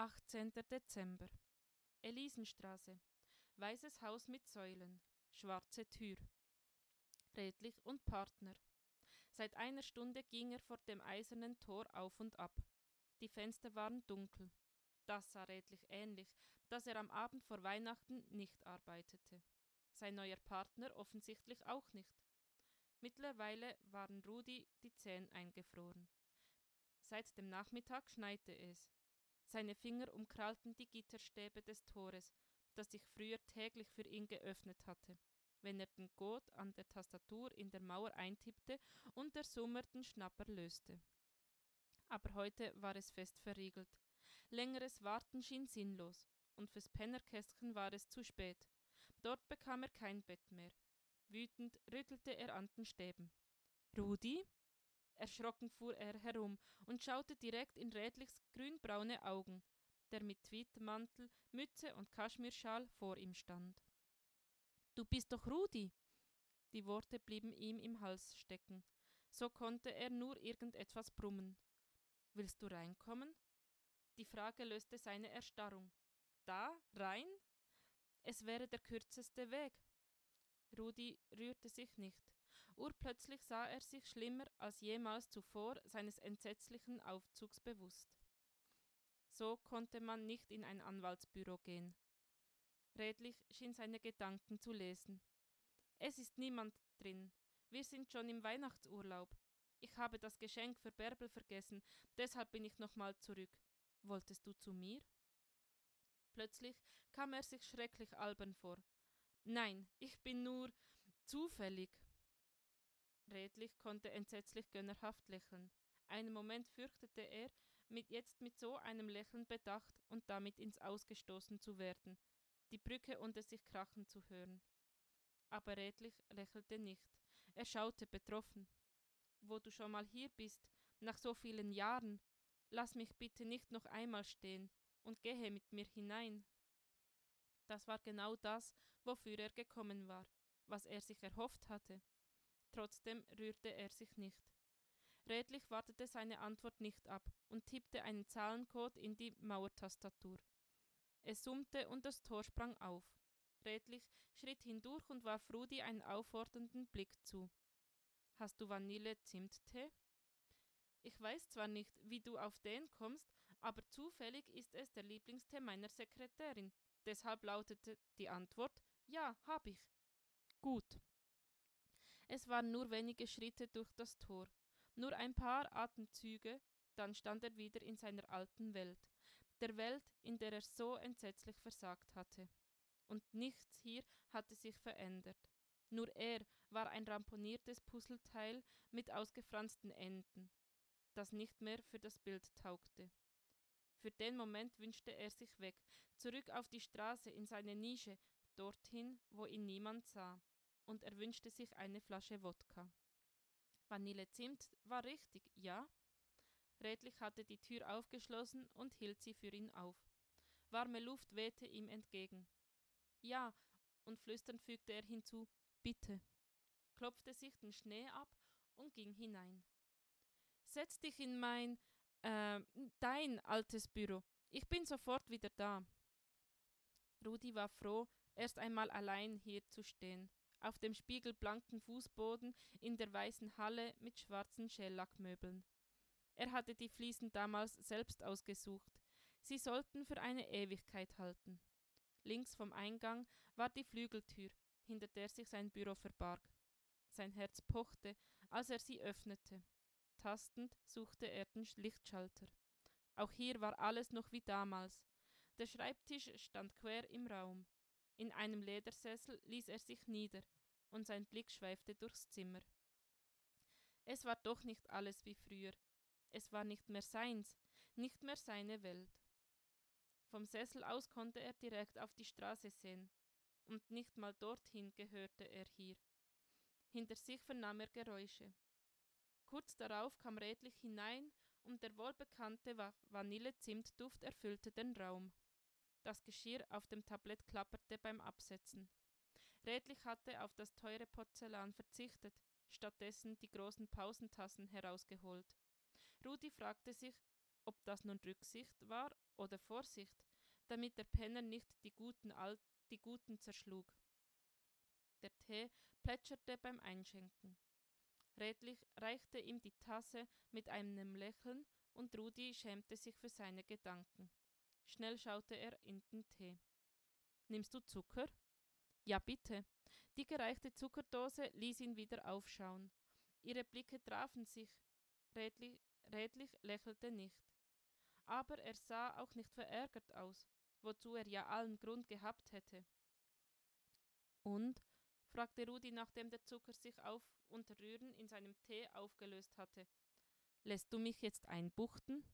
18. Dezember. Elisenstraße. Weißes Haus mit Säulen. Schwarze Tür. Redlich und Partner. Seit einer Stunde ging er vor dem eisernen Tor auf und ab. Die Fenster waren dunkel. Das sah Redlich ähnlich, dass er am Abend vor Weihnachten nicht arbeitete. Sein neuer Partner offensichtlich auch nicht. Mittlerweile waren Rudi die Zähne eingefroren. Seit dem Nachmittag schneite es. Seine Finger umkrallten die Gitterstäbe des Tores, das sich früher täglich für ihn geöffnet hatte, wenn er den Code an der Tastatur in der Mauer eintippte und der Summer den Schnapper löste. Aber heute war es fest verriegelt. Längeres Warten schien sinnlos, und fürs Pennerkästchen war es zu spät. Dort bekam er kein Bett mehr. Wütend rüttelte er an den Stäben. Rudi? Erschrocken fuhr er herum und schaute direkt in Rädlichs grünbraune Augen, der mit Tweedmantel, Mütze und Kaschmirschal vor ihm stand. Du bist doch Rudi! Die Worte blieben ihm im Hals stecken. So konnte er nur irgendetwas brummen. Willst du reinkommen? Die Frage löste seine Erstarrung. Da, rein? Es wäre der kürzeste Weg. Rudi rührte sich nicht. Urplötzlich sah er sich schlimmer als jemals zuvor seines entsetzlichen Aufzugs bewusst. So konnte man nicht in ein Anwaltsbüro gehen. Redlich schien seine Gedanken zu lesen. Es ist niemand drin. Wir sind schon im Weihnachtsurlaub. Ich habe das Geschenk für Bärbel vergessen, deshalb bin ich nochmal zurück. Wolltest du zu mir? Plötzlich kam er sich schrecklich albern vor. Nein, ich bin nur zufällig. Redlich konnte entsetzlich gönnerhaft lächeln. Einen Moment fürchtete er, mit jetzt mit so einem Lächeln bedacht und damit ins Ausgestoßen zu werden, die Brücke unter sich krachen zu hören. Aber Redlich lächelte nicht. Er schaute betroffen. Wo du schon mal hier bist, nach so vielen Jahren, lass mich bitte nicht noch einmal stehen und gehe mit mir hinein. Das war genau das, wofür er gekommen war, was er sich erhofft hatte. Trotzdem rührte er sich nicht. Redlich wartete seine Antwort nicht ab und tippte einen Zahlencode in die Mauertastatur. Es summte und das Tor sprang auf. Redlich schritt hindurch und warf Rudi einen auffordernden Blick zu. Hast du Vanille-Zimttee? Ich weiß zwar nicht, wie du auf den kommst, aber zufällig ist es der Lieblingstee meiner Sekretärin, Deshalb lautete die Antwort Ja, hab ich. Gut. Es waren nur wenige Schritte durch das Tor, nur ein paar Atemzüge, dann stand er wieder in seiner alten Welt, der Welt, in der er so entsetzlich versagt hatte. Und nichts hier hatte sich verändert. Nur er war ein ramponiertes Puzzleteil mit ausgefransten Enden, das nicht mehr für das Bild taugte. Für den Moment wünschte er sich weg, zurück auf die Straße in seine Nische, dorthin, wo ihn niemand sah. Und er wünschte sich eine Flasche Wodka. Vanillezimt war richtig, ja? Redlich hatte die Tür aufgeschlossen und hielt sie für ihn auf. Warme Luft wehte ihm entgegen. Ja, und flüsternd fügte er hinzu, bitte, klopfte sich den Schnee ab und ging hinein. Setz dich in mein, äh, dein altes Büro. Ich bin sofort wieder da. Rudi war froh, erst einmal allein hier zu stehen, auf dem spiegelblanken Fußboden in der weißen Halle mit schwarzen Schellackmöbeln. Er hatte die Fliesen damals selbst ausgesucht. Sie sollten für eine Ewigkeit halten. Links vom Eingang war die Flügeltür, hinter der sich sein Büro verbarg. Sein Herz pochte, als er sie öffnete. Tastend suchte er den Lichtschalter. Auch hier war alles noch wie damals. Der Schreibtisch stand quer im Raum. In einem Ledersessel ließ er sich nieder, und sein Blick schweifte durchs Zimmer. Es war doch nicht alles wie früher. Es war nicht mehr seins, nicht mehr seine Welt. Vom Sessel aus konnte er direkt auf die Straße sehen, und nicht mal dorthin gehörte er hier. Hinter sich vernahm er Geräusche. Kurz darauf kam Redlich hinein und der wohlbekannte Vanille-Zimtduft erfüllte den Raum. Das Geschirr auf dem Tablett klapperte beim Absetzen. Redlich hatte auf das teure Porzellan verzichtet, stattdessen die großen Pausentassen herausgeholt. Rudi fragte sich, ob das nun Rücksicht war oder Vorsicht, damit der Penner nicht die guten, Al die guten zerschlug. Der Tee plätscherte beim Einschenken. Redlich reichte ihm die Tasse mit einem Lächeln und Rudi schämte sich für seine Gedanken. Schnell schaute er in den Tee. Nimmst du Zucker? Ja, bitte. Die gereichte Zuckerdose ließ ihn wieder aufschauen. Ihre Blicke trafen sich. Redlich, redlich lächelte nicht. Aber er sah auch nicht verärgert aus, wozu er ja allen Grund gehabt hätte. Und? fragte Rudi, nachdem der Zucker sich auf unter Rühren in seinem Tee aufgelöst hatte. Lässt du mich jetzt einbuchten?